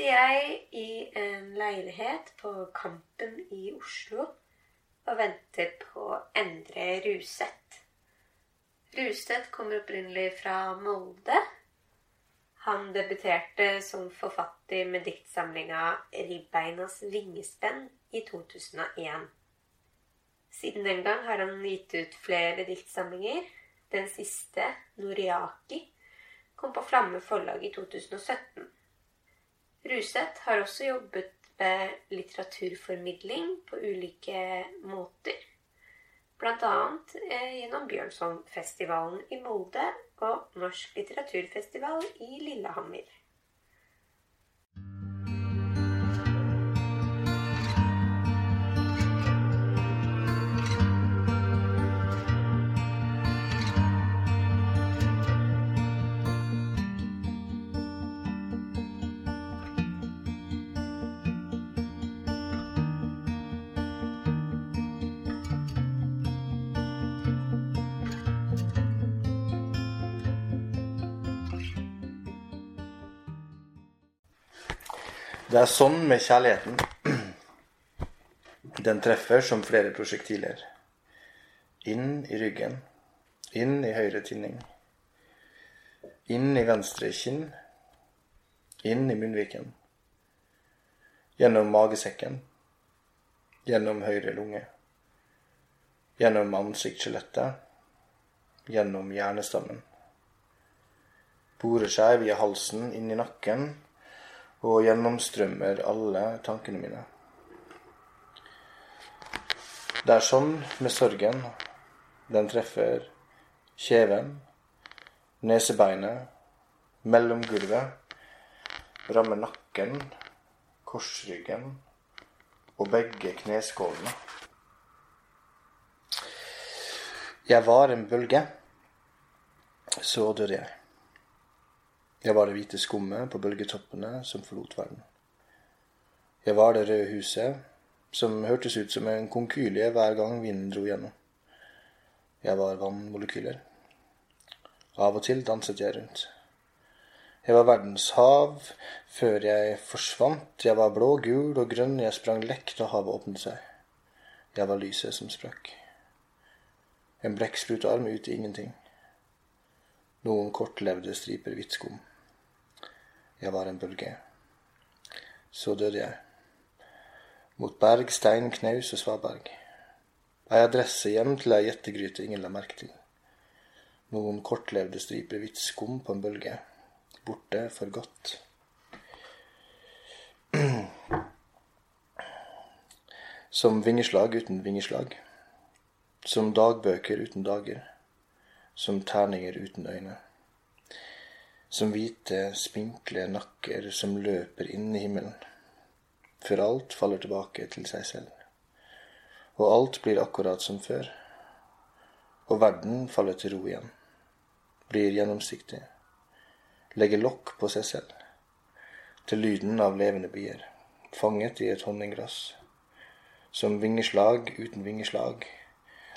sitter jeg i en leilighet på Kampen i Oslo og venter på Endre Ruseth. Ruseth kommer opprinnelig fra Molde. Han debuterte som forfatter med diktsamlinga 'Ribbeinas vingespenn' i 2001. Siden den gang har han gitt ut flere diktsamlinger. Den siste, 'Noriaki', kom på Flamme forlag i 2017. Ruseth har også jobbet med litteraturformidling på ulike måter. Annet eh, gjennom Bjørnsonfestivalen i Molde og Norsk litteraturfestival i Lillehammer. Det er sånn med kjærligheten. Den treffer som flere prosjektiler. Inn i ryggen. Inn i høyre tinning. Inn i venstre kinn. Inn i munnviken. Gjennom magesekken. Gjennom høyre lunge. Gjennom ansiktsskjelettet. Gjennom hjernestammen. Borer seg via halsen inn i nakken og gjennomstrømmer alle tankene mine. Det er sånn med sorgen. Den treffer kjeven, nesebeinet, mellomgulvet, rammer nakken, korsryggen og begge kneskålene. Jeg var en bølge. Så dør jeg. Jeg var det hvite skummet på bølgetoppene som forlot verden. Jeg var det røde huset som hørtes ut som en konkylie hver gang vinden dro gjennom. Jeg var vannmolekyler. Av og til danset jeg rundt. Jeg var verdens hav før jeg forsvant. Jeg var blå, gul og grønn. Jeg sprang lekk da havet åpnet seg. Jeg var lyset som sprakk. En blekksprutarm ut i ingenting. Noen kortlevde striper hvitt skum. Jeg var en bølge. Så døde jeg. Mot berg, stein, knaus og svaberg. Ei adresse hjem til ei gjettegryte ingen la merke til. Noen kortlevde striper hvitt skum på en bølge. Borte for godt. Som vingeslag uten vingeslag. Som dagbøker uten dager. Som terninger uten øyne som hvite, spinkle nakker som løper inn i himmelen, før alt faller tilbake til seg selv. Og alt blir akkurat som før. Og verden faller til ro igjen, blir gjennomsiktig, legger lokk på seg selv, til lyden av levende bier, fanget i et honningglass, som vingeslag uten vingeslag,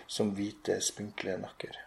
som hvite, spinkle nakker.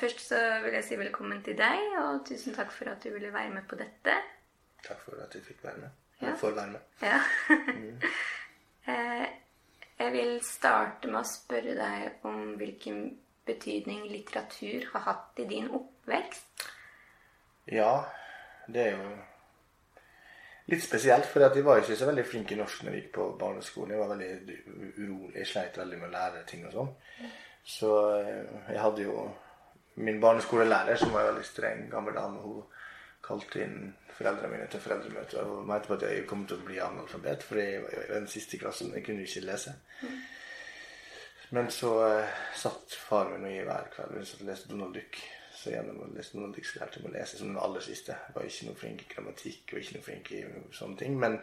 Først så vil jeg si velkommen til deg, og tusen takk for at du ville være med på dette. Takk for at du fikk være med. Ja. Får være med. Ja. Eh, jeg vil starte med å spørre deg om hvilken betydning litteratur har hatt i din oppvekst. Ja, det er jo litt spesielt, for jeg var ikke så veldig flink i norsk når jeg gikk på barneskolen. Jeg var veldig urolig. Jeg sleit veldig med å lære ting og sånn. Så eh, jeg hadde jo min barneskolelærer, som var en veldig streng gammel dame, hun kalte inn foreldrene mine til foreldremøte og mente på at jeg kom til å bli analfabet, for jeg var i den siste klassen. Jeg kunne ikke lese. Men så uh, satt far min og jeg hver kveld og leste Donald Duck Så gjennom å lese Donald Duck så lærte jeg å lese som den aller siste. Jeg var ikke noe flink i grammatikk og ikke noe flink i sånne ting. Men,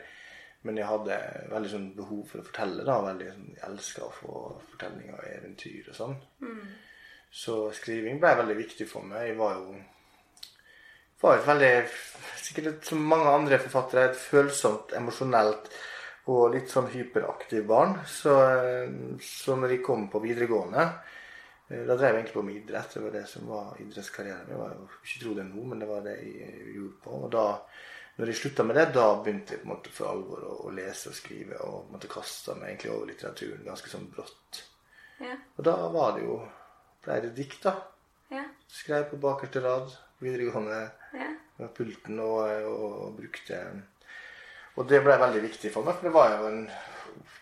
men jeg hadde veldig sånn behov for å fortelle. da, veldig sånn, Jeg elska å få fortellinger og eventyr og sånn. Så skriving ble veldig viktig for meg. Jeg var jo var et veldig, sikkert som mange andre forfattere, et følsomt, emosjonelt og litt sånn hyperaktiv barn. Så, så når jeg kom på videregående eh, Da drev jeg egentlig på med idrett. Det var det som var idrettskarrieren min. Jeg var jo ikke tro det nå, men det var det jeg gjorde på. Og da når jeg slutta med det, da begynte jeg på en måte for alvor å, å lese og skrive. Og måtte kaste meg egentlig over litteraturen ganske sånn brått. Ja. Og da var det jo ble det dikt, da. Ja. Skrev på bakerste rad videregående Ja. med pulten og, og brukte Og det ble veldig viktig for meg, for det var jo en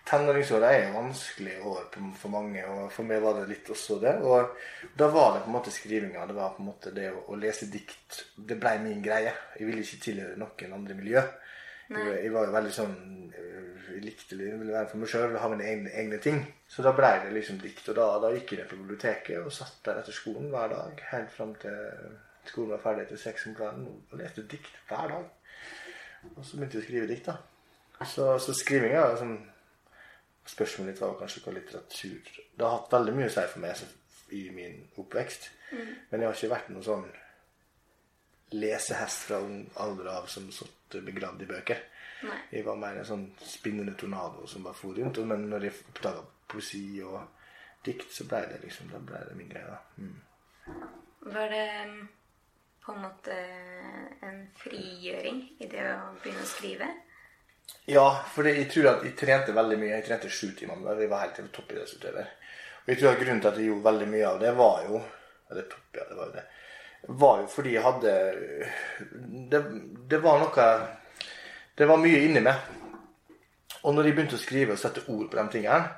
Tenåringsåra er vanskelige år for mange, og for meg var det litt også det. Og da var det på en måte skrivinga. Det var på en måte det å, å lese dikt. Det blei min greie. Jeg ville ikke tilhøre noen andre miljø. Jeg, var jo veldig sånn øh, Jeg likte det, ville være for meg sjøl, ha mine egne, egne ting. Så da blei det liksom dikt. Og da, da gikk jeg ned på biblioteket og satt der etter skolen hver dag. Helt fram til skolen var ferdig etter seks om kvelden. Og leste dikt hver dag. Og så begynte jeg å skrive dikt, da. Så, så skrivinga er sånn Spørsmålet mitt var kanskje hva litteratur Det har hatt veldig mye å si for meg så- i min oppvekst. Men jeg har ikke vært noen sånn lesehest fra ung alder av som satt begravd i bøker. Nei. Jeg var mer en sånn spinnende tornado som bare for rundt. Men når jeg oppdaga poesi og dikt, så ble det liksom da ble det min greie. Mm. Var det mm, på en måte en frigjøring i det å begynne å skrive? Ja, for jeg tror at jeg trente veldig mye. Jeg trente sju timer. men Jeg var helt toppidrettsutøver. Og jeg tror at grunnen til at jeg gjorde veldig mye av det, var jo Eller topp, ja, det var jo det. Var jo fordi jeg hadde Det, det var noe Det var mye inni meg. Og når jeg begynte å skrive og sette ord på de tingene,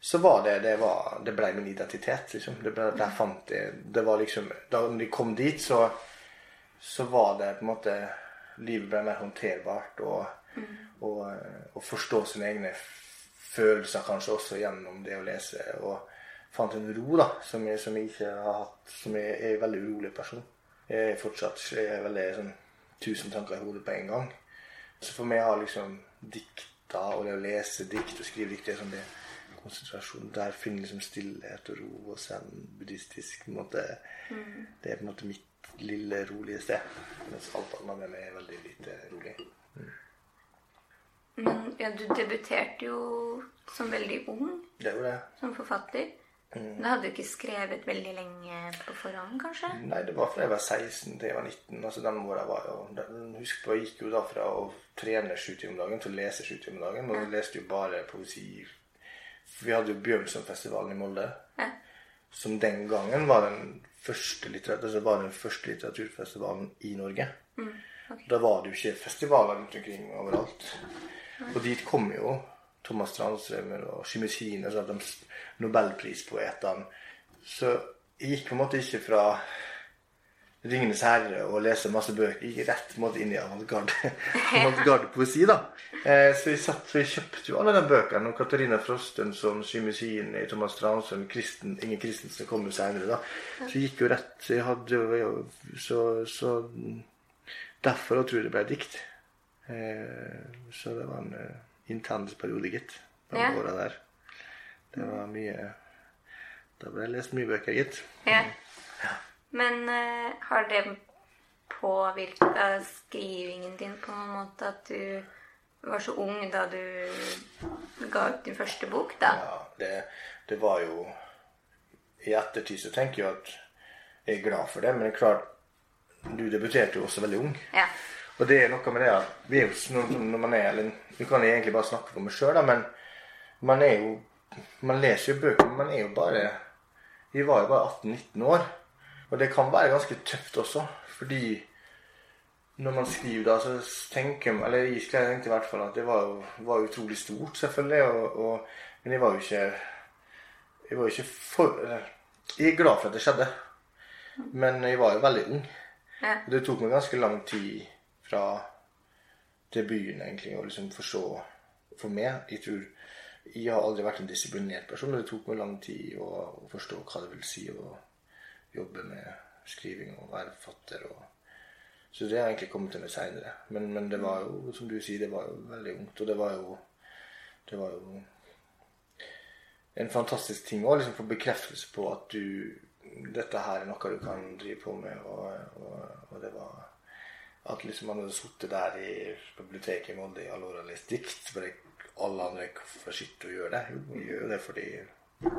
så var det Det, var, det ble min identitet, liksom. Det ble, der fant jeg Det var liksom Da de kom dit, så så var det på en måte Livet ble mer håndterbart. Og, og, og forstå sine egne følelser kanskje også gjennom det å lese. Og fant en ro da, som jeg, som jeg ikke har hatt. Som jeg er en veldig urolig person. Jeg er fortsatt jeg er veldig sånn tusen tanker i hodet på en gang. Så for meg har liksom dikta og det å lese dikt og skrive dikt det er sånn det konsentrasjon. Der finner liksom stillhet og ro og zen, buddhistisk på en måte. Det er på en måte mitt lille, rolige sted. Mens alt annet med meg er veldig lite rolig. Men ja, du debuterte jo som veldig ung Det det. som forfatter. Da hadde du ikke skrevet veldig lenge på forhånd, kanskje? Nei, det var fra jeg var 16 til jeg var 19. altså den åra var jo den- Husk på, jeg gikk jo da fra å trene sju timer om dagen til å lese sju timer om dagen. Og vi leste jo bare poesi. Vi hadde jo Bjørnsonfestivalen i Molde. Ja. Som den gangen var den første, litteratur, altså var den første litteraturfestivalen i Norge. Da var det jo ikke festivaler rundt omkring overalt. Og dit kom jo Thomas Strandstrømer og Shimishine, altså de nobelprispoetene. Så jeg gikk på en måte ikke fra 'Ringenes herre' og lese masse bøker. Jeg gikk rett på en måte inn i avantgarde avantgarde poesi, da. Eh, så jeg satt, så jeg kjøpte jo alle de bøkene. Og Katarina Frostenson, Shimishine, Thomas Strandstrøm, Kristen, Inger Christensen kom jo senere, da. Så jeg gikk jo rett Så jeg hadde jo Så, så derfor tror jeg det ble dikt. Eh, så det var en eh, gitt. De Ja. åra der. Det var mye Da ble jeg lest mye bøker, gitt. Ja. Men uh, har det påvirka skrivingen din på en måte at du var så ung da du ga ut din første bok, da? Ja, det, det var jo I ettertid så tenker jeg at jeg er glad for det, men det er klart Du debuterte jo også veldig ung. Ja. Og det er noe med det at vi er jo når, når man er eller, Vi kan egentlig bare snakke for meg sjøl, men man er jo Man leser jo bøker, men man er jo bare Vi var jo bare 18-19 år. Og det kan være ganske tøft også, fordi når man skriver da, så tenker man Eller jeg tenkte i hvert fall at det var jo var utrolig stort, selvfølgelig. Og, og, men jeg var jo ikke Jeg var jo ikke for Jeg er glad for at det skjedde, men jeg var jo veldig ung. Det tok meg ganske lang tid fra debuten egentlig å liksom forstå For meg Jeg tror jeg har aldri vært en disiplinert person, og det tok meg lang tid å, forstå hva det vil si å jobbe med skriving og være forfatter. Og, så det har egentlig kommet til meg seinere. Men, men det var jo, som du sier, det var jo veldig ungt. Og det var jo, det var jo en fantastisk ting å liksom få bekreftelse på at du dette her er noe du kan drive på med. Og, og, og det var at liksom man hadde sittet der i biblioteket i Molde i alle år og lest dikt. Bare alle andre hvorfor sitter og gjør det? Jo, gjør det fordi jeg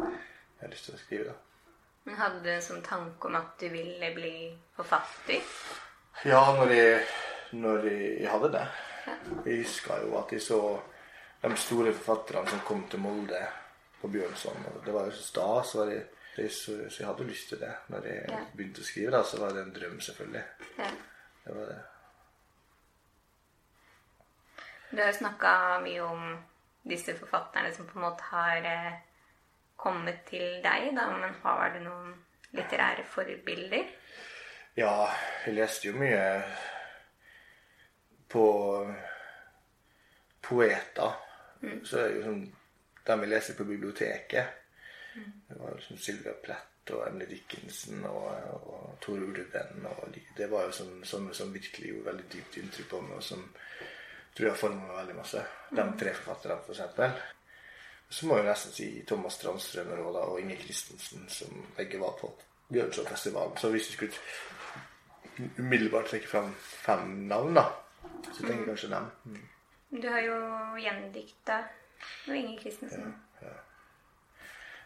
har lyst til å skrive det. Men Hadde du en sånn tanke om at du ville bli forfatter? Ja, når jeg, når jeg hadde det. Jeg husker jo at jeg så de store forfatterne som kom til Molde på Bjørnson. og Det var jo så stas. Så, var jeg, så, så jeg hadde lyst til det. Når jeg Ja. begynte å skrive, da, så var det en drøm, selvfølgelig. Ja. Det var det. Du har jo snakka mye om disse forfatterne som på en måte har eh, kommet til deg, da. Men har du noen litterære forbilder? Ja, jeg leste jo mye på poeter. Så er det jo sånn Dem vi leser på biblioteket. Det var liksom Sylvia Plett og Emily Dickinson og, og Tor Ulven. Og de- det var jo sånn, sånne som virkelig gjorde veldig dypt inntrykk på meg, og som tror jeg forma meg veldig masse. De tre forfatterne, for eksempel. Så må jeg nesten si Thomas Strandstrøm Råda og Inger Christensen, som begge var på Bjørnsonfestivalen. Så hvis vi skulle umiddelbart trekke fram fem navn, da, så tenker jeg kanskje dem. Mm. Du har jo gjendikta og Inger Christensen.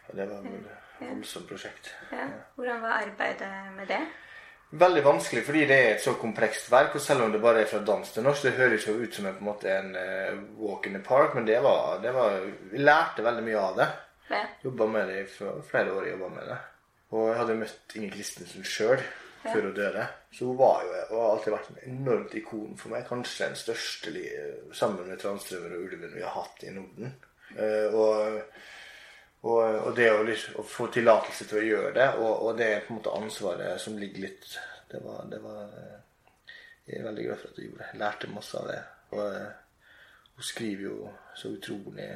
Og det var et voldsomt prosjekt. Ja. Hvordan var arbeidet med det? Veldig vanskelig fordi det er et så komplekst verk. Og selv om det bare er fra dans til norsk, det høres jo ut som en, på en, måte en eh, walk in the park. Men det var, det var Vi lærte veldig mye av det. Ja. Jobba med det i flere år. Jobbet med det. Og jeg hadde møtt Inger Christensen sjøl før hun døde. Så hun var jo og har alltid vært en enormt ikon for meg. Kanskje den største, sammen med Transtrømer og Ulven, vi har hatt i Norden. Eh, og og, det å, liksom, å få tillatelse til å gjøre det, og, og det er på en måte ansvaret som ligger litt Det var, det var eh, Jeg er veldig glad for at jeg gjorde det. Lærte masse av det. Og eh, hun skriver jo så utrolig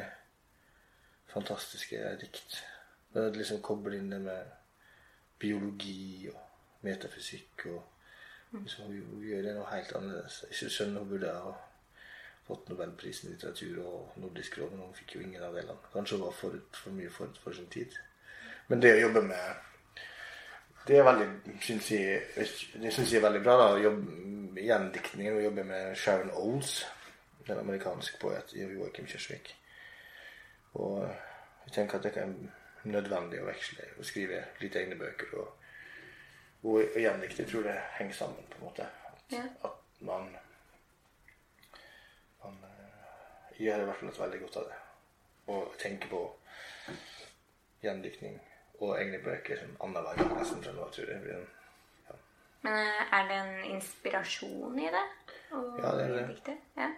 fantastiske dikt. Det liksom kobler inn det med biologi og metafysikk og liksom, hun, hun gjør det noe helt annerledes. Jeg skjønner hun burde ha fått Nobelprisen i litteratur og Nordisk råd, men hun fikk jo ingen av delene. Kanskje hun var forut, for mye forut for sin tid. Men det å jobbe med Det er veldig, synes jeg, det synes jeg er veldig bra. da, å jobbe med gjendiktningen og jobbe med Sharon Olds, en amerikansk poet i Joachim Kjørsvik. Og jeg tenker at det er nødvendig å veksle og skrive litt egne bøker og, og, gjendikte. Tror det henger sammen, på en måte. At, Ja. at man eh, Jeg har i hvert fall hatt veldig godt av det. Å tenke på gjendiktning og egne bøker som annenhver gang nesten fra nå, tror jeg. Ja. Men eh, er det en inspirasjon i det? Ja, det er det. Dikte? Ja.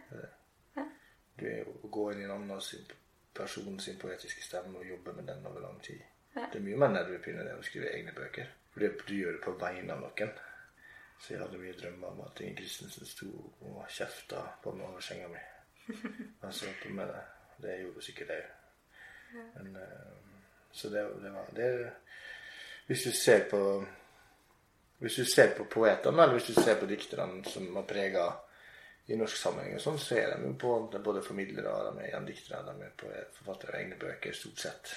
Du er jo å gå inn i en annen person sin poetiske stemme og jobbe med den over lang tid. Ja. Det er mye mer nervepirrende enn å skrive egne bøker. For du gjør det på vegne av noen. Så jeg hadde mye drømmer om at Inger Christensen sto og kjefta på meg over senga mi. Men så på med det. Det gjorde sikkert det. Men, eh, så det, det var det, Hvis du ser på hvis du ser på poetene, eller hvis du ser på dikterne som har prega i norsk sammenheng, og sånn, så er de jo på det er både formidlere, de er gjendiktere, de er på, forfattere av egne bøker, stort sett.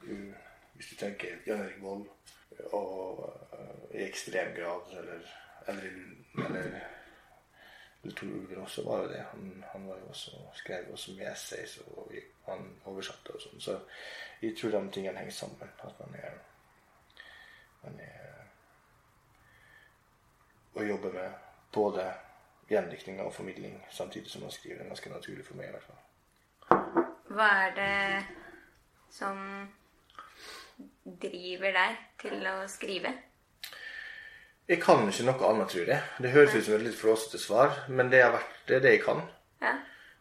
Hvis du tenker Jan Erik Vold, og øh, i ekstrem grad, eller eller, eller, Ulven også var jo det. Han, han jo også, skrev også mye essays, og han oversatte og sånn. Så jeg tror de tingene henger sammen. At man er, man er å jobbe med både gjendiktning og formidling samtidig som man skriver. Det er ganske naturlig for meg, i hvert fall. Hva er det som driver deg til å skrive? Jeg kan ikke noe annet, tror jeg. Det høres ut som et litt flåsete svar, men det, har vært, det er det jeg kan. Ja.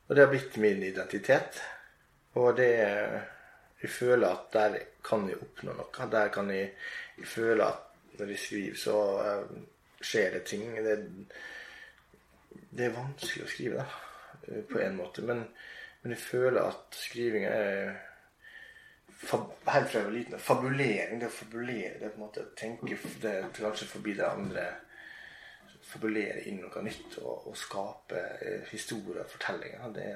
Og det har blitt min identitet. Og det Jeg føler at der kan jeg oppnå noe. Der kan jeg, jeg føle at når jeg skriver, så uh, skjer det ting. Det, det er vanskelig å skrive, da, eh, på en måte. Men, men jeg føler at skrivinga er Helt fra jeg var liten. Fabulering. Det å fabulere, det er på en måte å tenke det er kanskje forbi det andre Fabulere inn noe nytt og, og skape eh, historier og fortellinger. Det,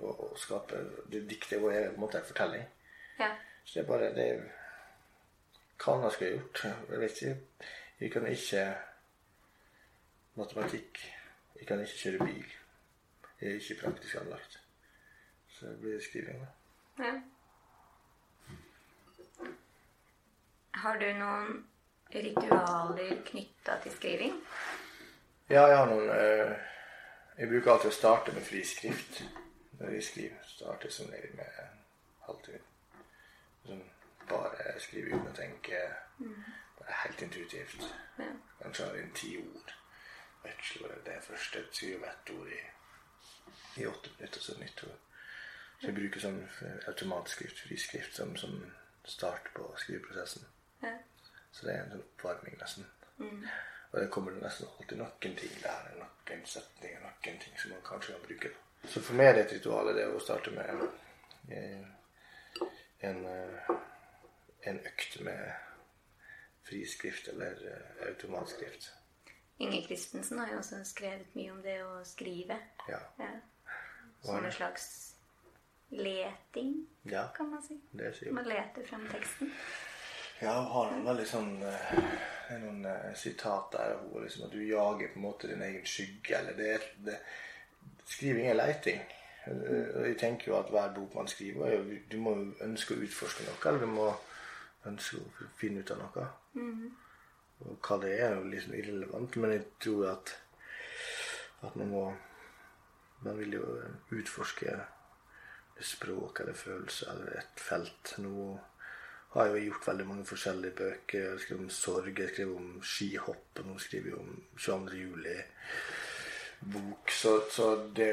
og, og skape det Diktet vårt er på en måte en fortelling. Ja. Så det er bare det Hva annet skulle jeg gjort? Jeg vet ikke. Jeg kan ikke matematikk. Jeg kan ikke kjøre bil. Jeg er ikke praktisk anlagt. Så det blir skriving, da. ja. Har du noen ritualer knytta til skriving? Ja, jeg har noen eh, Jeg bruker alltid å starte med friskrift når jeg skriver. Starter som regel med en halvtime. Sånn bare skrive uten å tenke. Bare helt intuitivt. Kanskje jeg ti ord. Veksler det første, skriver ett ord i, i åtte minutter, så nytt ord. Så jeg bruker sånn automatskrift, friskrift, som, som start på skriveprosessen. Ja. Så det er en sånn oppvarming, nesten. Og det kommer nesten alltid noen ting der, noen setninger, noen ting som man kanskje kan bruke. Så for meg er det et ritual det å starte med en, en, eh, en økt med friskrift eller eh, automatskrift. Inge Christensen har jo også skrevet mye om det å skrive. Ja. Ja. Som en slags leting, ja, kan man si. Man leter frem teksten. Ja, hun har noen veldig sånn eh, det er noen eh, sitat der hvor liksom at du jager på en måte din egen skygge. eller det, det Skriving er leiting. Eh, Og jeg tenker jo at hver bok man skriver, er du må jo ønske å utforske noe, eller du må ønske å finne ut av noe. Og hva det er, er jo liksom irrelevant, men jeg tror at, at man må Man vil jo utforske språk eller følelser eller et felt. Nå har jo gjort veldig mange forskjellige bøker. Jeg skriver om sorg, jeg skriver om skihopp, og nå skriver jeg om 22. juli. Bok. Så, så det,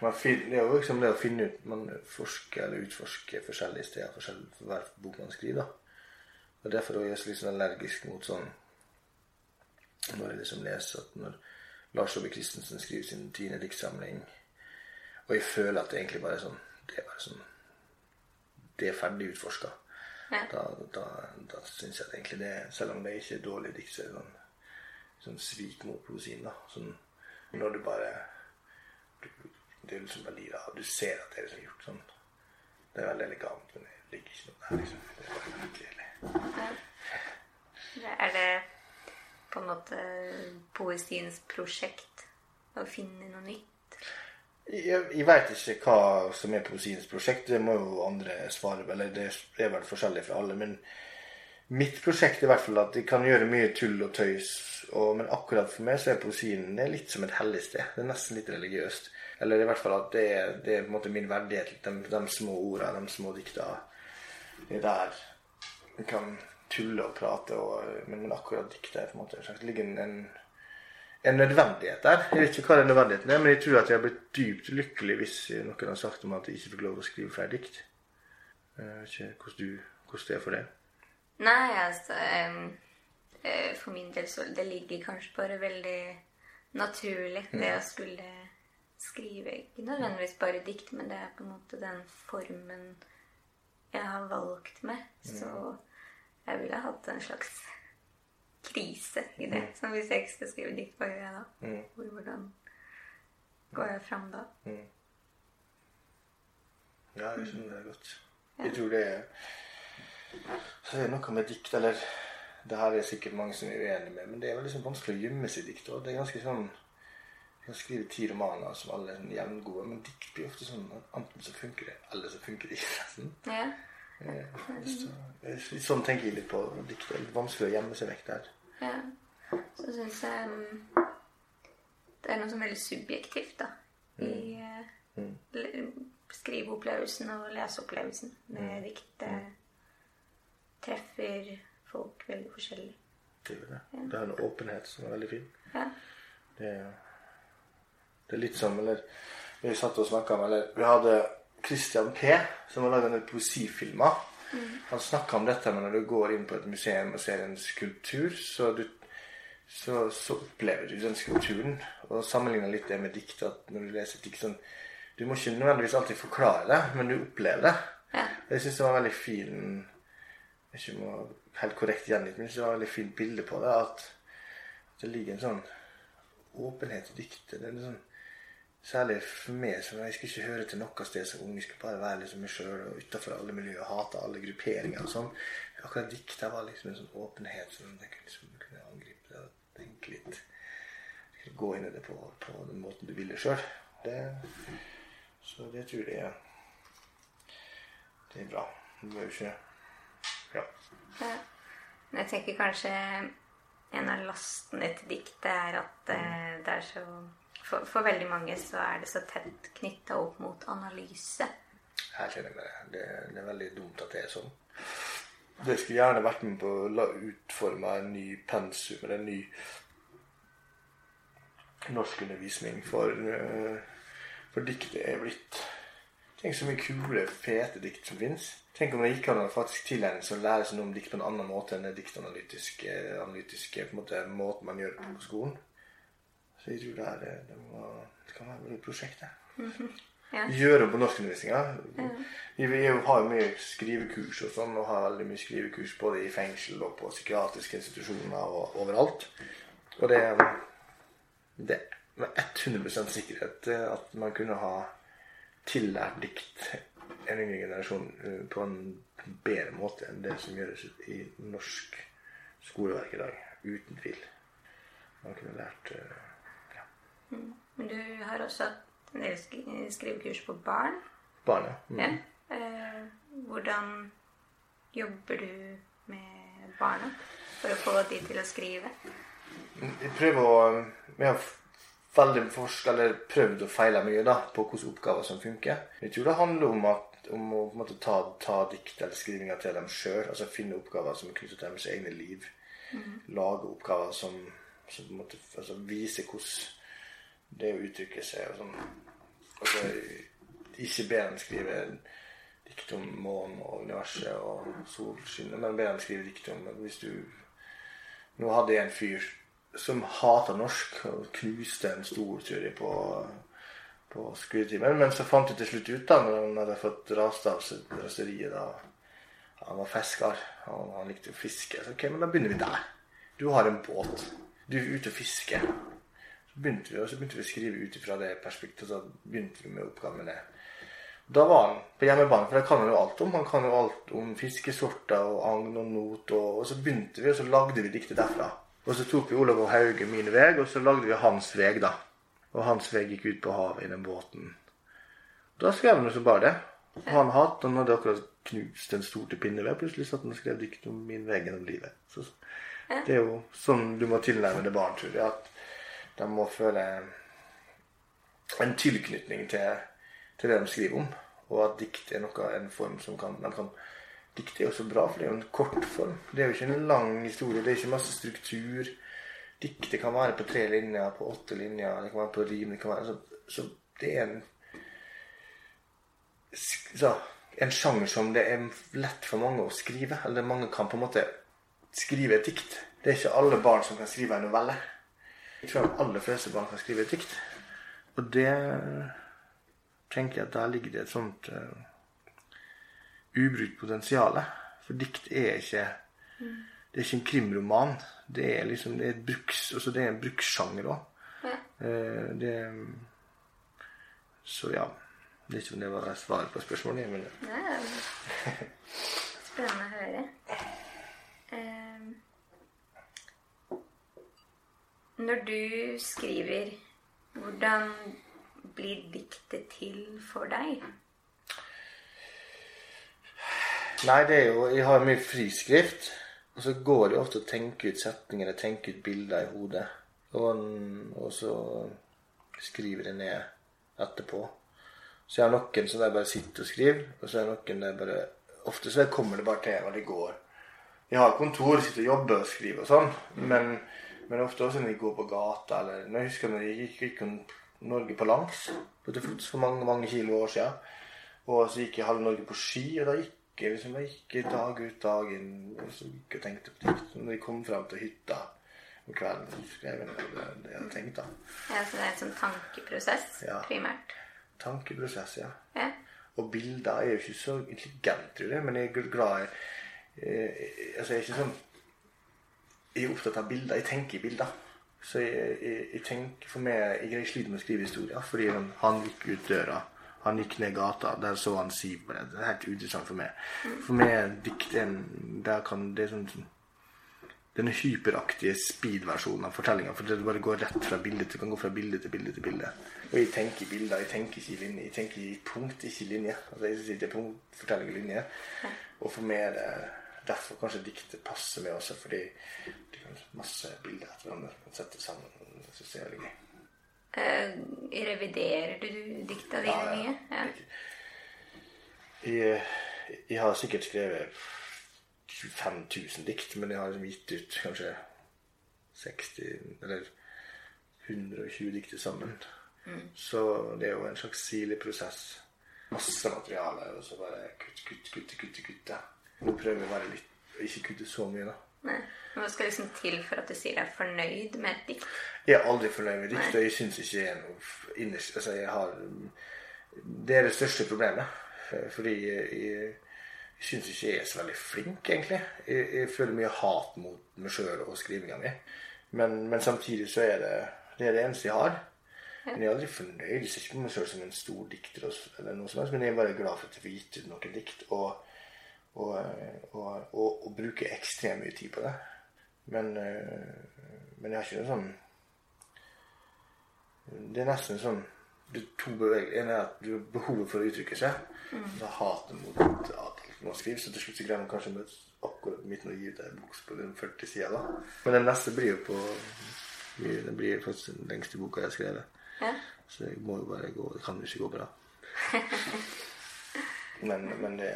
man fin, det er jo liksom det å finne ut Man forsker eller utforsker forskjellige steder forskjellig for hver bok man skriver. da. Og Derfor er jeg så litt sånn allergisk mot sånn Når jeg liksom leser at når Lars Ove Christensen skriver sin tiende diktsamling, og jeg føler at det egentlig bare er sånn Det er bare sånn Det er ferdig utforska Ja. da, da, da syns jeg egentlig det Selv om det ikke er dårlig dikt, så er det sånn, sånn svik mot poesien. da. Sånn, når du bare du, Det er liksom veldig da, Du ser at det er liksom gjort sånn. Det er veldig elegant, men det ligger ikke noe der. liksom. Det er bare veldig kjedelig. Er det på en måte poesiens prosjekt å finne noe nytt? Jeg, jeg veit ikke hva som er poesiens prosjekt. Det må jo andre svare på. Eller det er vel forskjellig fra alle. Men mitt prosjekt er i hvert fall at jeg kan gjøre mye tull og tøys. Og, men akkurat for meg så er poesien er litt som et hellig sted. Det er nesten litt religiøst. Eller i hvert fall at det er, det er på en måte min verdighet. De, de små orda, de små dikta. Det er der en kan tulle og prate. Og, men, men akkurat dikta er på en måte det ligger en, en en nødvendighet der. Jeg vet ikke hva den nødvendigheten er, men jeg tror at jeg har blitt dypt lykkelig hvis noen har sagt om at jeg ikke fikk lov å skrive flere dikt. Jeg vet ikke hvordan, du, hvordan det er for deg. Nei, altså eh, For min del så det ligger kanskje bare veldig naturlig, det å skulle skrive Ikke nødvendigvis bare dikt, men det er på en måte den formen jeg har valgt meg. Så jeg ville hatt en slags krise i det. Som hvis jeg ikke skal skrive dikt, hva gjør jeg da? Mm. Hvordan går jeg fram da? Ja, jeg skjønner det godt. Jeg tror det er Så er det noe med dikt, eller Det her er sikkert mange som er uenig med, men det er veldig liksom vanskelig å gjemme seg i dikt. Og det er ganske sånn Jeg kan skrive ti romaner som alle er sånn jevngode, men dikt blir ofte sånn at enten så funker det, eller så funker det ikke. Sånn. Ja. Eh, så- Sånn tenker jeg litt på dikt. Det er litt vanskelig å gjemme seg vekk der. Ja. Så syns jeg um, det er noe som er veldig subjektivt da, i eh, le- skriveopplevelsen og leseopplevelsen med dikt. Det treffer folk veldig forskjellig. Det er, det. det er en åpenhet som er veldig fin. Ja. Det det er litt som eller, Vi satt og snakka om eller, Vi hadde Christian P., som har laga denne poesifilmer. Han snakka om dette med når du går inn på et museum og ser en skulptur, så, du, så, så opplever du den skulpturen. Og sammenligna litt det med dikt. At når du leser et dikt sånn Du må ikke nødvendigvis alltid forklare det, men du opplever det. Ja. Jeg syns det var en veldig fin ikke må helt korrekt gjengitt, men det var veldig fint bilde på det. At, at det ligger en sånn åpenhet i diktet. Det er litt sånn, særlig for meg, som jeg skulle ikke høre til noe sted som ung. Jeg skulle bare være liksom meg sjøl og utafor alle miljøer. Hate alle grupperinger og sånn. Akkurat diktet var liksom en sånn åpenhet som jeg kunne, liksom, kunne angripe det og tenke litt. Gå inn i det på, på den måten du ville sjøl. Så det tror jeg er det er bra. Det er jo ikke Ja. Ja. Jeg tenker kanskje en av lastene til diktet er at eh, det er så for, for veldig mange så er det så tett knytta opp mot analyse. Jeg kjenner meg det. det. Er veldig dumt at det er sånn. Det skulle gjerne vært med på å la utforme en ny pensum eller en ny norskundervisning for, eh, for diktet er blitt Tenk så mye kule, fete dikt som fins. Tenk om det gikk an å faktisk tilegne seg å lære seg noe om dikt på en annen måte enn den diktanalytiske analytiske, måte, måten man gjør det på skolen. Så jeg tror det, er, det, må, det kan være et prosjekt, det. Ja. Gjøre opp på norskunddervisninga. Vi, vi har jo mye skrivekurs og sånn, og har veldig mye skrivekurs både i fengsel og på psykiatriske institusjoner og overalt. Og det, det er med 100 sikkerhet at man kunne ha tillært dikt en yngre generasjon eh, på en bedre måte enn det som gjøres i norsk skoleverk i dag. Uten tvil. Man kunne lært eh, ja, Men du har også hatt en del skrivekurs på barn. Barn, Mm. Ja. Eh, hvordan jobber du med barna for å få de til å skrive? Jeg prøver å Vi har veldig forsk, eller prøvd og feila mye da, på hvilke oppgaver som funker. Jeg tror det handler om, at, om å måte, ta, ta dikt eller skrivinger til dem sjøl. Altså finne oppgaver som er knyttet til deres egne liv. Lage oppgaver som, som måte, altså, viser hvordan det å uttrykke seg og sånn. Altså, ikke be han skrive dikt om månen og universet og solskinnet, men be han skrive dikt om hvis du Nå hadde jeg en fyr som hata norsk og knuste en stor, tror på, på skrivetimen. Men så fant jeg til slutt ut, da, når han hadde fått rast av raseriet da Han var fisker, og han likte å fiske. Så ok, men da begynner vi der. Du har en båt. Du er ute og fisker. Begynte vi, og så begynte vi å skrive ut fra det perspektivet. Så begynte vi med oppgaven med det. Da var han på hjemmebane, for det kan han jo alt om. Han kan jo alt om fiskesorter og agn og not. Og, og så begynte vi, og så lagde vi diktet derfra. Og så tok vi Olav og Hauge min vei, og så lagde vi hans vei, da. Og hans vei gikk ut på havet i den båten. Da skrev han jo så bare det. Og han hatt, han hadde akkurat knust en stor til pinneved. Plutselig satt han og skrev dikt om min vei gjennom livet. Så det er jo sånn du må tilnærme det barn, tror jeg. At de må føle en tilknytning til, til det de skriver om. Og at dikt er noe, en form som kan, kan Dikt er jo så bra, for det er jo en kort form. Det er jo ikke en lang historie. Det er ikke masse struktur. Diktet kan være på tre linjer, på åtte linjer, det kan være på rim. Det kan være, så, så det er en så, en sjanger som det er lett for mange å skrive. Eller mange kan på en måte skrive et dikt. Det er ikke alle barn som kan skrive en novelle. Jeg tror de aller fleste barn kan skrive et dikt. Og det tenker jeg at der ligger det et sånt uh, ubrukt potensial. For dikt er ikke Det er ikke en krimroman. Det er liksom det er et bruks, altså det er en brukssjanger òg. Ja. Uh, det Så ja. Det er ikke om det var svaret på spørsmålet, men Ja, spennende å høre. Når du skriver, hvordan blir diktet til for deg? Nei, det er jo Jeg har mye friskrift. Og så går det ofte å tenke ut setninger eller tenke ut bilder i hodet. Og, og så skriver jeg ned etterpå. Så jeg har noen som jeg bare sitter og skriver, og så er det noen der bare Ofte så kommer det bare til når det går. Jeg har kontor, sitter og jobber og skriver og sånn, men, men ofte også når vi går på gata eller når Jeg husker når jeg gikk, gikk Norge på langs på til fots for mange mange kilo år siden. Og så gikk jeg halve Norge på ski, og da gikk jeg liksom, jeg gikk dag ut dag inn og så gikk jeg og tenkte på ting. Når jeg kom fram til hytta om kvelden, så skrev jeg ned det, det jeg hadde tenkt. da. Ja, så det er en sånn tankeprosess Ja. primært. Tankeprosess, ja. Ja. Og bilder er jo ikke så intelligent, tror jeg, men jeg er glad i eh, Altså, jeg er ikke sånn Jeg er opptatt av bilder. Jeg tenker i bilder. Så jeg, jeg, jeg tenker for meg Jeg sliter med å skrive historier, fordi han, han gikk ut døra. Han gikk ned gata, der så han Siv på det. Det er helt uinteressant for meg. For meg er dikt kan, Det er sånn sånn- den hyperaktige speed-versjonen av fortellinga. For det bare går rett fra bilde til, du kan gå fra bilde til bilde til bilde. Og jeg tenker i bilder, jeg tenker ikke i linje. Jeg tenker i punkt, ikke i linje. Altså jeg sitter i punkt, fortelling i linje. Og for meg er det derfor kanskje diktet passer med også, fordi det kan masse bilder etter hverandre. Man setter sammen. Det syns jeg er veldig gøy. Uh, reviderer du dikta dine mye? Ja. Jeg, jeg har sikkert skrevet 25 000 dikt, men jeg har liksom gitt ut kanskje 60 eller 120 dikt sammen. sammen. Så det er jo en slags sirlig prosess. Masse materiale, og så bare kutt, kutt, kutte, kutte, kutte. Nå prøver vi å være litt ikke kutte så mye, da. Nei. Men Hva skal liksom til for at du sier deg fornøyd med et dikt? Jeg er aldri fornøyd med dikt, og jeg syns ikke jeg er noe innerst Altså, jeg har Det er det største problemet. eh, Fordi jeg, jeg, jeg syns ikke jeg er så veldig flink, egentlig. Jeg, jeg føler mye hat mot meg sjøl og skrivinga mi. Men, men samtidig så er det det er det eneste jeg har. Men jeg er aldri fornøyd. Jeg ser ikke på meg sjøl som en stor dikter, eller noe som helst, men jeg er bare glad for at jeg får gitt ut noen dikt. Og, og, og, og, og bruker ekstremt mye tid på det. Men, eh, men jeg har ikke noe sånn Det er nesten sånn er to bevegelser. En er at du har behovet for å uttrykke seg. Så hatet mot at alt må Så Og til slutt så greier man kanskje å møtes akkurat midt når du gir deg en bok på den 40 sida. da. Men den neste blir jo på Den blir faktisk den lengste boka jeg har skrevet. Ja. Så det må jo bare gå Det kan jo ikke gå bra. Men, men det,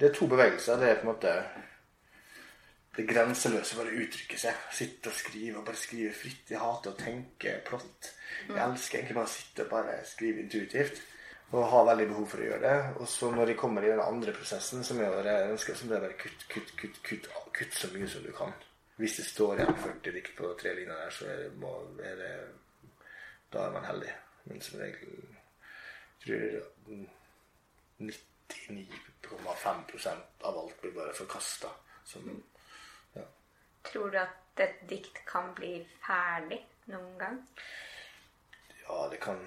det er to bevegelser. Det er på en måte det grenseløse bare uttrykke seg. Sitte og skrive og bare skrive fritt. Jeg hater å tenke plott. Jeg elsker egentlig bare å sitte og bare skrive intuitivt. Og har veldig behov for å gjøre det. Og så når de kommer i den andre prosessen, som jeg ønsker, så er det bare kutt, kutt, kutt, kutt, kutt så mye som du kan. Hvis det står igjen 40 dikt på tre linjer der, så er det, må, er det Da er man heldig. Men som regel tror jeg 99,5 av alt blir bare forkasta. Ja. Tror du at et dikt kan bli ferdig noen gang? Ja, det kan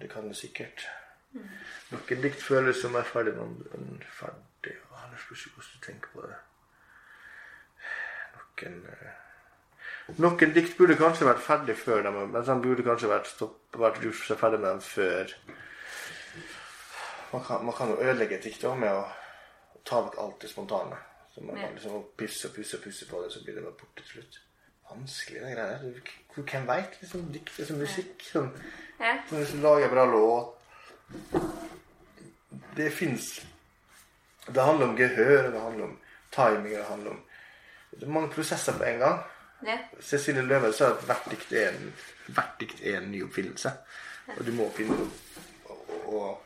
det kan det sikkert. Noen dikt føles som er ferdig, noen er ferdig. Det spørs ikke hvordan du tenker på det. Noen eh, Noen dikt burde kanskje vært ferdig før dem, men de burde kanskje vært, stopp, vært gjort seg ferdig med dem før. Man kan, man kan jo ødelegge et dikt med å ta vekk alt det spontane. Så man kan liksom pisse og pusse og pusse på det, så blir det bare borte til slutt. Vanskelig, det greia der. Hvem- veit? Liksom, dikt er som musikk. Sånn. Ja. Hvis du lager bra låt Det fins Det handler om gehør, det handler om timing, det handler om Det er mange prosesser på en gang. ja. Cecilie Løve sa at hvert dikt er en, hvert dikt er en ny oppfinnelse. Og du må finne opp og, og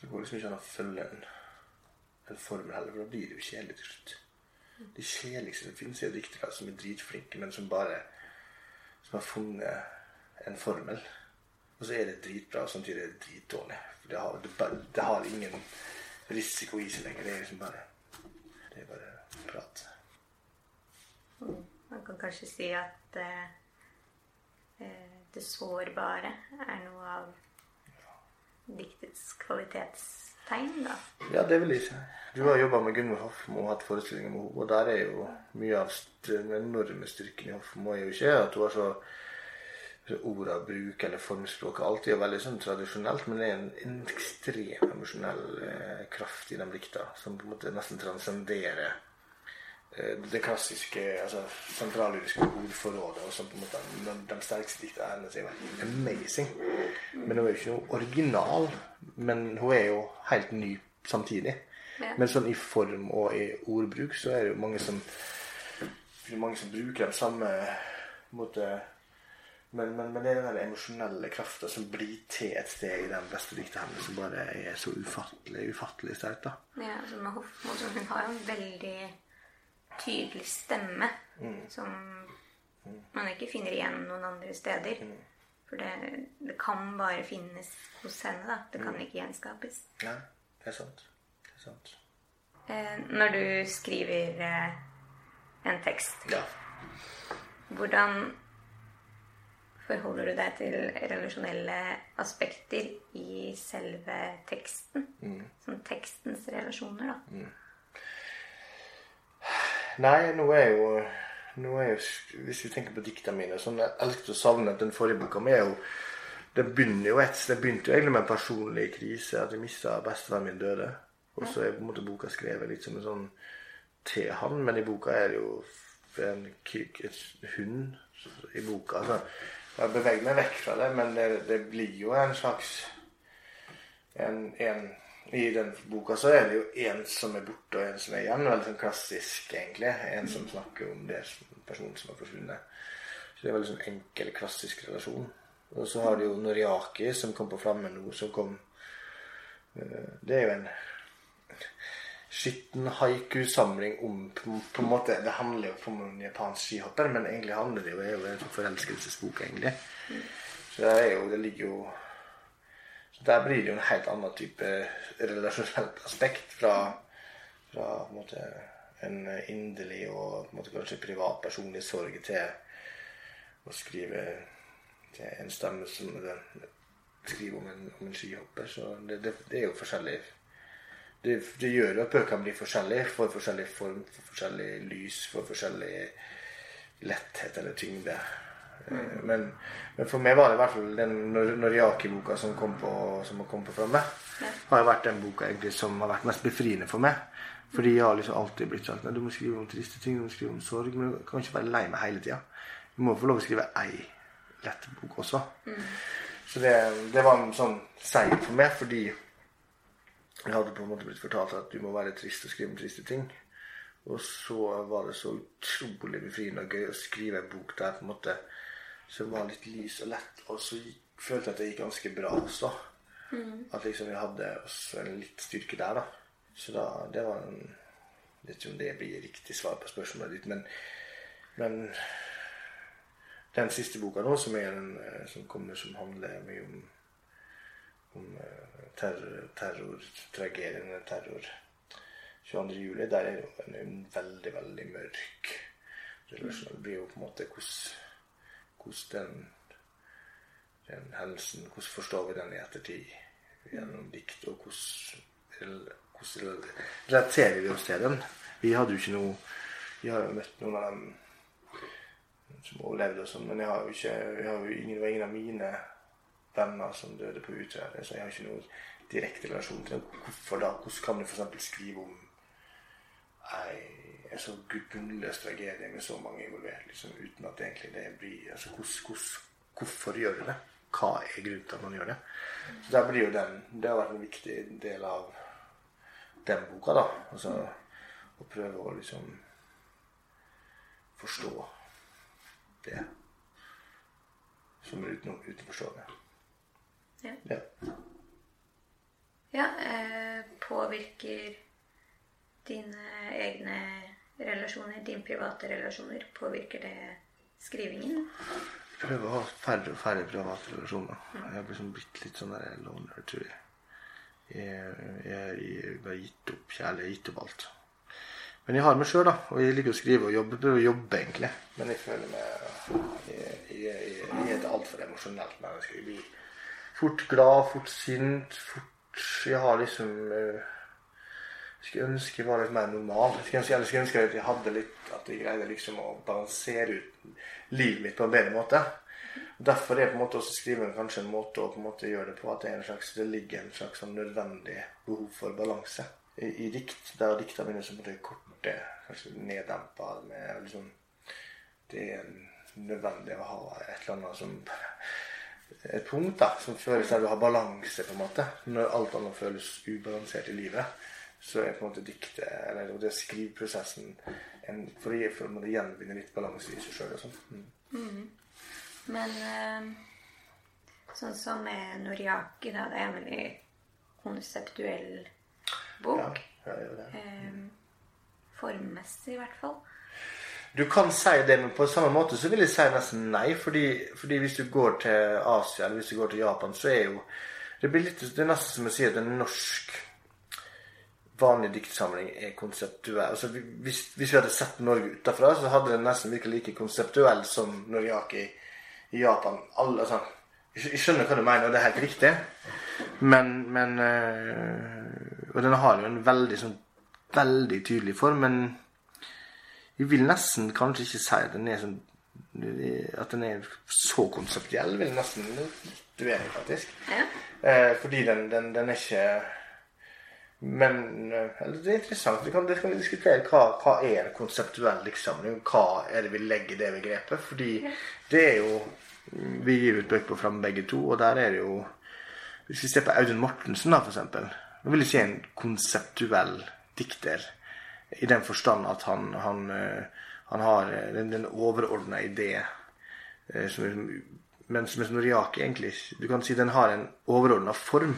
Så går liksom ikke an å følge en, en formel heller, for da blir det jo kjedelig til slutt. Det kjedeligste som finnes, er diktere som er dritflinke, men som bare som har funnet en formel. Og så er det dritbra, og samtidig er det dritdårlig. For det har, det, det har ingen risiko i seg lenger. Det er liksom bare Det er bare prat. Man kan kanskje si at eh, eh, det sårbare er noe av diktets kvalitetstegn, da. Ja, det vil jeg si. Du har jobba med Gunvor Hofmo og hatt forestillinger med henne. Og der er jo mye av den enorme styrken i Hofmo er jo ikke at hun har så ord orda bruk eller formspråk alltid er veldig sånn tradisjonelt, men det er en, ekstrem emosjonell eh, kraft i de dikta som på en måte nesten transcenderer det klassiske altså sentrallyriske ordforrådet. og sånn på en måte de, de sterkeste dikterne sine. amazing. Men hun er jo ikke noe original. Men hun er jo helt ny samtidig. Ja. Men sånn i form og i ordbruk så er det jo mange som mange som bruker den samme måte men, men, men det er den der emosjonelle krafta som blir til et sted i den beste diktet hennes, som bare er så ufattelig ufattelig sterkt. da. Ja, altså med Hofmo, så hun har jo en veldig tydelig stemme som man ikke finner igjen noen andre steder. For det, det kan bare finnes hos henne, da. Det kan ikke gjenskapes. Ja, det er sant. Det er sant. Eh, når du skriver eh, en tekst, Ja. hvordan forholder du deg til relasjonelle aspekter i selve teksten? Som tekstens relasjoner, da. Nei, nå er jo nå er jo, Hvis vi tenker på dikta mine sånn, Jeg elsket å savne den forrige boka mi er jo Det begynner jo et, det begynte jo egentlig med en personlig krise. At jeg mista bestevennen min døde. Og så er på en måte boka skrevet litt som en sånn til han. Men i boka er det jo en, et hund i boka. Så jeg beveger meg vekk fra det, men det, det blir jo en slags en, en, I den boka så er det jo en som er borte, og en som er igjen. Veldig sånn klassisk, egentlig. En som snakker om det personen som har forsvunnet. Så det er veldig sånn enkel, klassisk relasjon. Og så har du jo Noriaki, som kom på flamme nå, som kom eh, Det er jo en skitten haiku-samling om på, på en måte, Det handler jo om en japansk skihopper, men egentlig handler det jo er jo en forelskelsesbok, egentlig. Så det jo Det ligger jo Der blir det jo en helt annen type relasjonelt aspekt fra, fra en måte en inderlig og en måte kanskje privat personlig sorg til å skrive til en stemme som skriver om en, om en skihopper. Så det, det, det er jo forskjellig det, det gjør jo at bøkene blir forskjellige. Får forskjellig form, får forskjellig lys, får forskjellig letthet eller tyngde. Eh, Men, men for meg var det i hvert fall den Noriaki-boka som kom på, som kom på framme, har vært den boka egentlig som har vært mest befriende for meg. Fordi jeg har liksom alltid blitt sagt du må skrive om triste ting, du må skrive om sorg, men du kan ikke være lei meg hele tida. Du må få lov å skrive ei lett bok også. Så det, det var en sånn seier for meg, fordi jeg hadde på en måte blitt fortalt at du må være trist og skrive om triste ting. Og så var det så utrolig befriende og gøy å skrive en bok der på en måte som var litt lys og lett. Og så gikk, følte jeg at det gikk ganske bra også. At liksom jeg hadde også en litt styrke der, da. Så da, det var en Jeg vet ikke om det blir riktig svar på spørsmålet ditt, men, men den siste boka nå, som den eh, som kommer, som handler mye om om eh, terror, terror tragedien terror 22. juli, der er jo en, en veldig, veldig mørk relasjon. Det blir jo på en måte hvordan, hvordan den, den hendelsen Hvordan forstår vi den i ettertid gjennom dikt, og hvordan, relaterer vi oss til den? Vi hadde jo ikke noe Vi har jo møtt noen av dem som overlevde og sånn, men jeg har jo ikke jeg har jo ingen, ingen av mine venner som døde på Utøya, så jeg har ikke noen direkte relasjon til det. Hvorfor da? Hvordan kan du f.eks. skrive om ei en så gudbunnløs tragedie med så mange involvert, liksom, uten at egentlig det blir altså, hos, hos, Hvorfor gjør du det? Hva er grunnen til at man gjør det? Så der blir jo den Det har vært en viktig del av den boka, da. Altså å prøve å liksom forstå det som er uten, utenforstående. Ja. Ja. Ja, eh, påvirker dine egne relasjoner, dine private relasjoner, påvirker det skrivingen? Prøve å ha færre og færre private relasjoner. Jeg har liksom blitt litt sånn der loner, tror jeg. Jeg, har gitt opp kjærlighet, gitt opp alt. Men jeg har meg sjøl, da. Og jeg liker å skrive og jobbe. Prøver å jobbe, egentlig. Men jeg føler meg Jeg, jeg, jeg, er et altfor emosjonelt menneske. Jeg blir fort glad, fort sint, fort Jeg har liksom eh, skulle ønske var litt mer normal. Skulle ønske, eller skulle ønske at jeg hadde litt At jeg greide liksom å balansere ut livet mitt på en bedre måte. Derfor er på en måte også skriving kanskje en måte å på en måte gjøre det på. At det, slags, det ligger en slags sånn nødvendig behov for balanse. I, i dikt, der dikta mine som er korte, kanskje neddempa med liksom Det er nødvendig å ha et eller annet som Et punkt da, som føles der du har balanse, på en måte. Når alt annet føles ubalansert i livet, så er på en måte diktet, eller det skriveprosessen en, for, å, måtte gjenvinne litt balanse i seg sjøl og sånn. Mm. Men eh, sånn som med Noriaki, da, det er en veldig konseptuell Ja, bok. ja, ja, det. Eh, formmessig, i hvert fall. Du kan si det, men på samme måte så vil jeg si nesten nei. Fordi, fordi hvis du går til Asia eller hvis du går til Japan, så er jo Det, blir litt, det er nesten som å si at en norsk vanlig diktsamling er konseptuell. Altså, hvis, hvis, vi hadde sett Norge utenfra, så hadde den nesten virket like konseptuell som Noriaki i Japan. Alle, altså, jeg skjønner hva du mener, og det er helt riktig. Men, men øh, Og den har jo en veldig sånn veldig tydelig form, men jeg vil nesten kanskje ikke si at den er sånn at den er så konseptuell, vil jeg nesten litt uenig, faktisk. Ja. Eh, fordi den, den, den, er ikke Men eller, det er interessant. Vi kan, det kan vi diskutere hva, hva er en konseptuell diktsamling. Hva er det vi legger i det begrepet? Fordi det er jo Vi gir ut bøker på Fram begge to, og der er det jo Hvis vi ser på Audun Mortensen, da, f.eks., da vil jeg si en konseptuell dikter. I den forstand at han, han, eh, han har eh, den, den overordna idé. Eh, som, mens, mens Noriaki egentlig Du kan si den har en overordna form.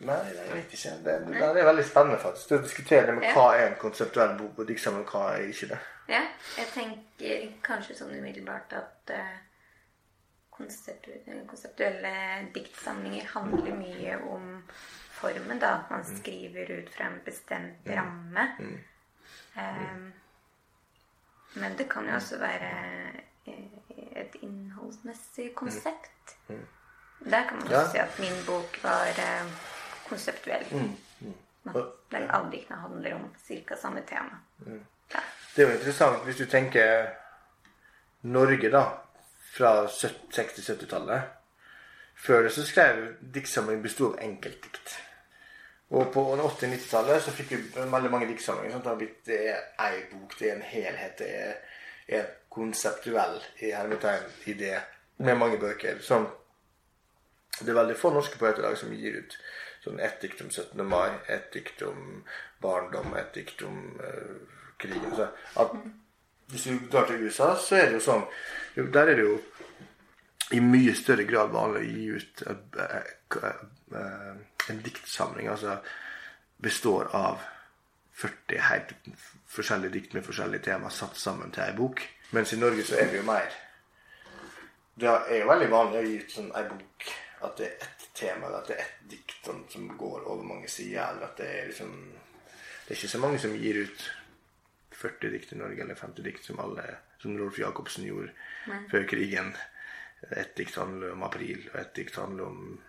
Ja. Nei, jeg vet ikke. Det, det, det, er veldig spennende faktisk. å diskutere det med hva er en konseptuell bok, og diktsamling, hva er ikke det. Ja, jeg tenker kanskje sånn umiddelbart at uh, konseptuelle diktsamlinger handler mye om formen, da. At Man mm. skriver ut fra en bestemt mm. ramme. Um, men det kan jo også være eh, et innholdsmessig konsept. Der kan man også ja. si at min bok var uh, konseptuell. Der alle diktene handler om ca. samme tema. Ja. Det er jo interessant hvis du tenker Norge, da. Fra 60-70-tallet. Før det så skrev diktsamling besto av enkeltdikt. Og på 80-90-tallet så fikk vi veldig mange diktsamlinger. Sånn det er ei bok, det er en helhet, det er er konseptuell i hermetegn idé med mange bøker. Som det er veldig få norske poeter i dag som gir ut sånn ett dikt om 17. mai, ett dikt om barndom, ett dikt om uh, krigen. Så at hvis du drar til USA, så er det jo sånn Der er det jo i mye større grad vanlig å gi ut uh, uh, en diktsamling altså består av 40 helt forskjellige dikt med forskjellige tema satt sammen til ei bok. Mens i Norge så er det jo mer Det er jo veldig vanlig å gi ut sånn ei bok at det er ett tema, eller at det er ett dikt som går over mange sider, eller at det er liksom Det er ikke så mange som gir ut 40 dikt i Norge, eller 50 dikt som alle som Rolf Jacobsen gjorde Nei. før krigen. Ett dikt handler om april, og ett dikt handler om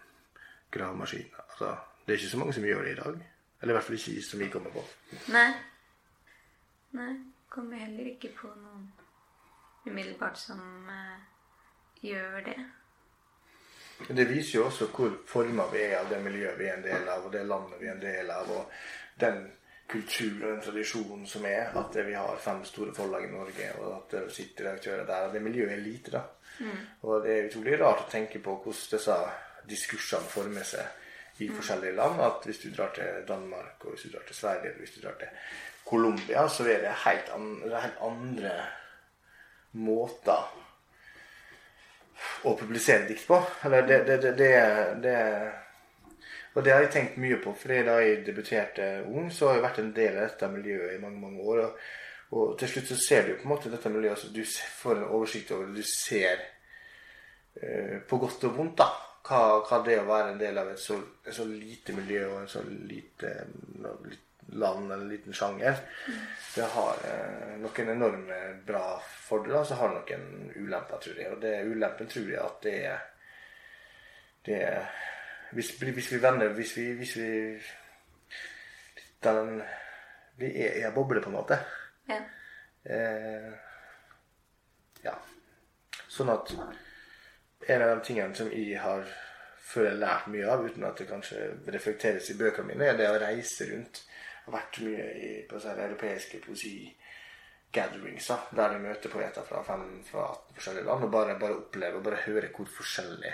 gravemaskiner. Altså, det er ikke så mange som gjør det i dag. Eller i hvert fall ikke som vi kommer på. Nei. Nei. Kommer heller ikke på noen umiddelbart som uh, gjør det. Det viser jo også hvor forma vi er av det miljøet vi er en del av, og det landet vi er en del av, og den kultur og den tradisjonen som er. At vi har fem store forlag i Norge, og at det sitter redaktører der. Og det miljøet er lite, da. Mm. Og det er utrolig rart å tenke på hvordan disse diskursene former seg i forskjellige land. At hvis du drar til Danmark, og hvis du drar til Sverige, eller hvis du drar til Colombia, så er det helt, andre, helt andre måter å publisere dikt på. Eller det, det, det, det, Og det har jeg tenkt mye på. For da jeg debuterte ung, så har jeg vært en del av dette miljøet i mange mange år. Og, og til slutt så ser du på en måte dette miljøet. så du får en oversikt over det. Du ser uh, på godt og vondt, da hva, hva, det å være en del av et så, et så lite miljø og en så lite land eller en liten sjanger, det har eh, noen enorme bra fordeler, så har det noen ulemper, tror jeg. Og det ulempen tror jeg at det er det er hvis, hvis, vi vender Hvis vi, hvis vi den, Vi er i en boble, på en måte. Ja. Eh, ja. Sånn at en av de tingene som jeg har føler lært mye av, uten at det kanskje reflekteres i bøkene mine, er det å reise rundt. Vært mye i, på sånne europeiske poesi-gatherings, der jeg møter poeter fra, fem, fra 18 forskjellige land, og bare, bare opplever og bare hører hvor forskjellig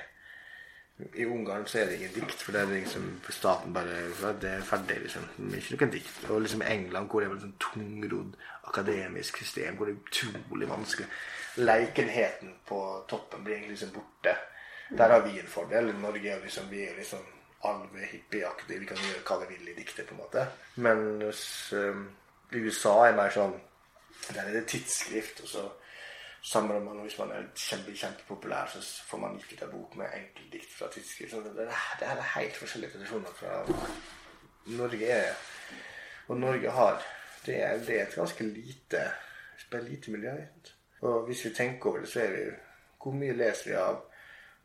i Ungarn så er det ingen dikt, for det er liksom for staten bare Det er ferdig, liksom. Ikke noen dikt. Og liksom England, hvor det er et sånn tungrodd akademisk system, hvor det er utrolig vanskelig Leikenheten på toppen blir egentlig liksom borte. Der har vi en fordel. Norge er liksom, vi er liksom alve-hippieaktige. Vi kan gjøre hva vi vil i diktet, på en måte. Men um, i USA er mer sånn Der er det tidsskrift, og så samler man, og hvis man er kjempe, kjempepopulær, så får man gitt ut en bok med enkeltdikt fra tidsskrift. Det, det, det er helt forskjellige tradisjoner fra Norge Og Norge har Det er, det er et ganske lite lite miljø. Og hvis vi tenker over det, så er vi Hvor mye leser vi av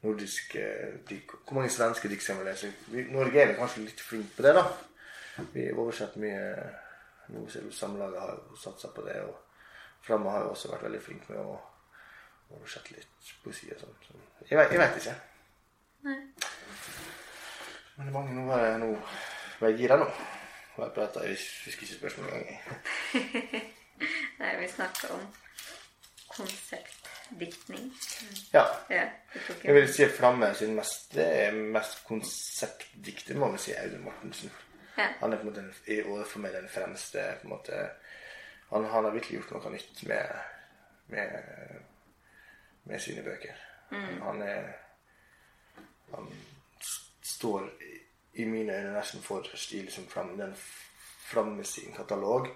nordiske dikt? Hvor mange svenske dikt skal vi lese? Vi, Norge er kanskje litt flink på det, da. Vi oversetter mye Samlaget har jo satsa på det. og Flamma har jo også vært veldig flink med å oversette litt poesi og sånn. Så jeg, jeg vet ikke. Nei. Men det er mange nå var jeg nå var jeg gira nå. Jeg prata, jeg husker ikke spørsmålet engang. Nei, vi snakker om konseptdiktning. Ja. Ja, Jeg vil si Flamme sin mest, det er mest konseptdikter, må vi si, Audun Mortensen. Ja. Han er på en måte i og for meg den fremste på en måte, han, han har virkelig gjort noe nytt med, med, med sine bøker. Han er Han står i- mine øyne nesten for stil som Flamme. Den Flamme sin katalog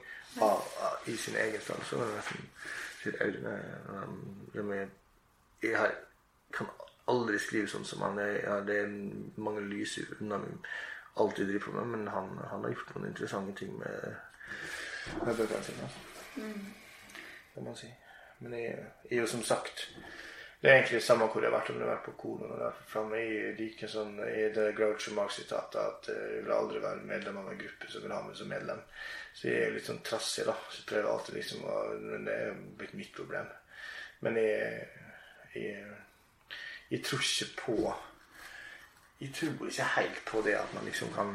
av, av, i sin egen stand. Så er det nesten sier Audun er- det med- Jeg har, kan aldri skrive sånn som han. Jeg, ja, det er mange lys unna alt jeg driver på med, men han, han har gjort noen interessante ting med, med bøkene sine. Altså. Kan man si. Men jeg er jo som sagt Det er egentlig det samme hvor jeg har vært, om du har vært på Kono eller framme. Jeg liker sånn i det Groucho Marx-sitatet at eh, jeg vil aldri være medlem av en gruppe som vil ha meg som medlem. Så jeg er litt sånn trassig, da. Så jeg prøver alltid liksom å Men det er blitt mitt problem. Men jeg, jeg, jeg tror ikke på Jeg tror ikke helt på det at man liksom kan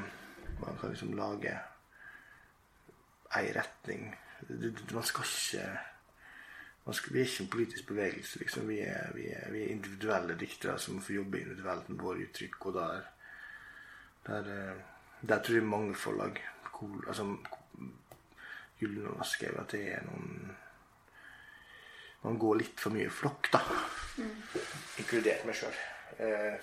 Man kan liksom lage ei retning. Man skal ikke Vi er ikke en politisk bevegelse, liksom. Vi er, vi er, vi er individuelle diktere som får jobbe individuelt med våre uttrykk. Og der, der, eh, der tror jeg mange forlag cool, altså, Gyllen og skrevet at det er noen Man går litt for mye flokk, da. Inkludert meg sjøl. Eh,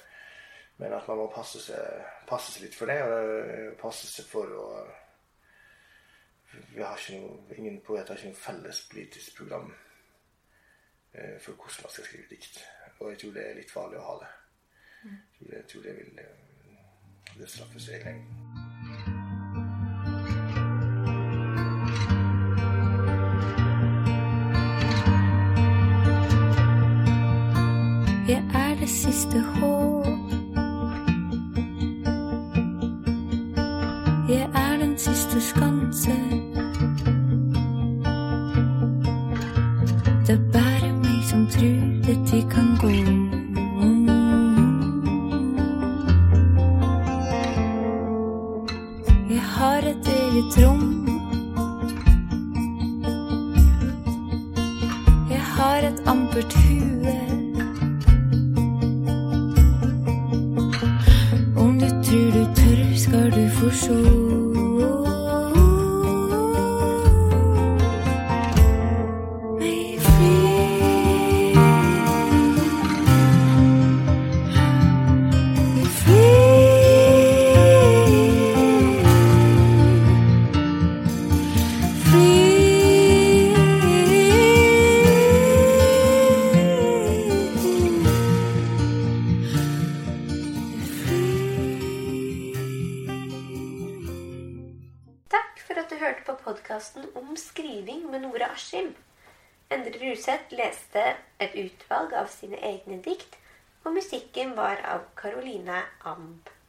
men at man må passe seg, passe seg litt for det. Og eh, passe seg for å vi har ikke noe, Ingen poeter har ikke noe felles politisk program for hvordan man skal skrive dikt. Og jeg tror det er litt farlig å ha det. Jeg tror det, jeg tror det vil eh, det straffer seg i lengden. Jeg er det siste håp. Jeg er den siste skanse. Caroline Amb.